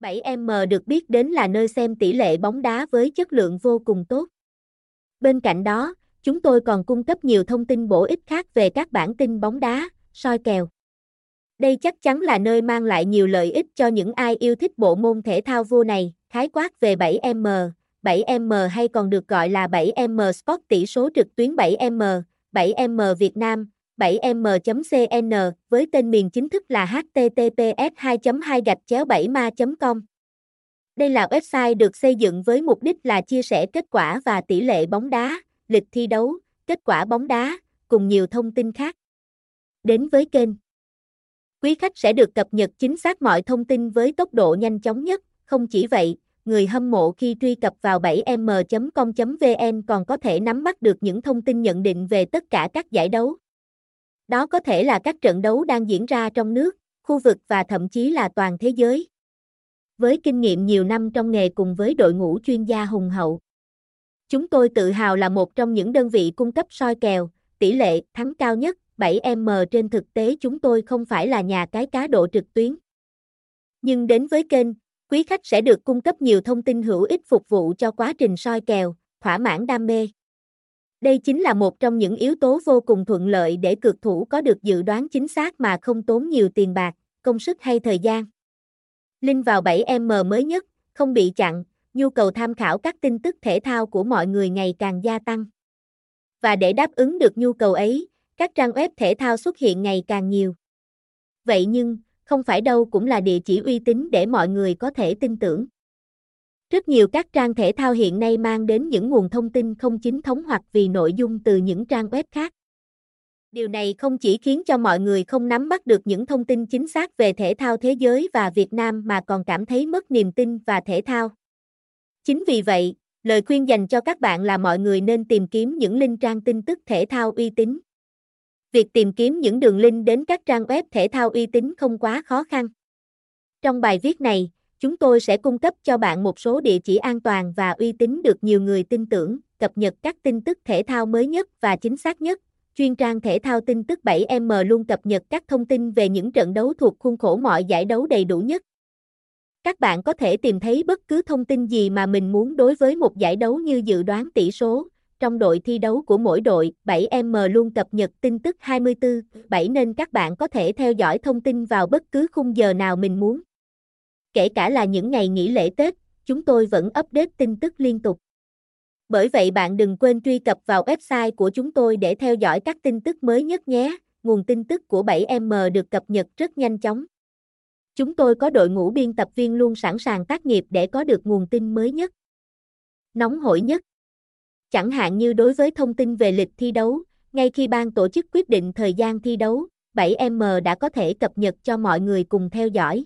7M được biết đến là nơi xem tỷ lệ bóng đá với chất lượng vô cùng tốt. Bên cạnh đó, chúng tôi còn cung cấp nhiều thông tin bổ ích khác về các bản tin bóng đá, soi kèo. Đây chắc chắn là nơi mang lại nhiều lợi ích cho những ai yêu thích bộ môn thể thao vô này, khái quát về 7M. 7M hay còn được gọi là 7M Sport tỷ số trực tuyến 7M, 7M Việt Nam, 7m.cn với tên miền chính thức là https 2 2 gạch chéo 7 ma com Đây là website được xây dựng với mục đích là chia sẻ kết quả và tỷ lệ bóng đá, lịch thi đấu, kết quả bóng đá, cùng nhiều thông tin khác. Đến với kênh Quý khách sẽ được cập nhật chính xác mọi thông tin với tốc độ nhanh chóng nhất, không chỉ vậy, người hâm mộ khi truy cập vào 7m.com.vn còn có thể nắm bắt được những thông tin nhận định về tất cả các giải đấu. Đó có thể là các trận đấu đang diễn ra trong nước, khu vực và thậm chí là toàn thế giới. Với kinh nghiệm nhiều năm trong nghề cùng với đội ngũ chuyên gia hùng hậu, chúng tôi tự hào là một trong những đơn vị cung cấp soi kèo, tỷ lệ thắng cao nhất 7M trên thực tế chúng tôi không phải là nhà cái cá độ trực tuyến. Nhưng đến với kênh, quý khách sẽ được cung cấp nhiều thông tin hữu ích phục vụ cho quá trình soi kèo, thỏa mãn đam mê. Đây chính là một trong những yếu tố vô cùng thuận lợi để cược thủ có được dự đoán chính xác mà không tốn nhiều tiền bạc, công sức hay thời gian. Link vào 7M mới nhất, không bị chặn, nhu cầu tham khảo các tin tức thể thao của mọi người ngày càng gia tăng. Và để đáp ứng được nhu cầu ấy, các trang web thể thao xuất hiện ngày càng nhiều. Vậy nhưng, không phải đâu cũng là địa chỉ uy tín để mọi người có thể tin tưởng. Rất nhiều các trang thể thao hiện nay mang đến những nguồn thông tin không chính thống hoặc vì nội dung từ những trang web khác. Điều này không chỉ khiến cho mọi người không nắm bắt được những thông tin chính xác về thể thao thế giới và Việt Nam mà còn cảm thấy mất niềm tin và thể thao. Chính vì vậy, lời khuyên dành cho các bạn là mọi người nên tìm kiếm những link trang tin tức thể thao uy tín. Việc tìm kiếm những đường link đến các trang web thể thao uy tín không quá khó khăn. Trong bài viết này, Chúng tôi sẽ cung cấp cho bạn một số địa chỉ an toàn và uy tín được nhiều người tin tưởng, cập nhật các tin tức thể thao mới nhất và chính xác nhất. Chuyên trang thể thao tin tức 7M luôn cập nhật các thông tin về những trận đấu thuộc khuôn khổ mọi giải đấu đầy đủ nhất. Các bạn có thể tìm thấy bất cứ thông tin gì mà mình muốn đối với một giải đấu như dự đoán tỷ số, trong đội thi đấu của mỗi đội, 7M luôn cập nhật tin tức 24/7 nên các bạn có thể theo dõi thông tin vào bất cứ khung giờ nào mình muốn. Kể cả là những ngày nghỉ lễ Tết, chúng tôi vẫn update tin tức liên tục. Bởi vậy bạn đừng quên truy cập vào website của chúng tôi để theo dõi các tin tức mới nhất nhé. Nguồn tin tức của 7M được cập nhật rất nhanh chóng. Chúng tôi có đội ngũ biên tập viên luôn sẵn sàng tác nghiệp để có được nguồn tin mới nhất. Nóng hổi nhất. Chẳng hạn như đối với thông tin về lịch thi đấu, ngay khi ban tổ chức quyết định thời gian thi đấu, 7M đã có thể cập nhật cho mọi người cùng theo dõi.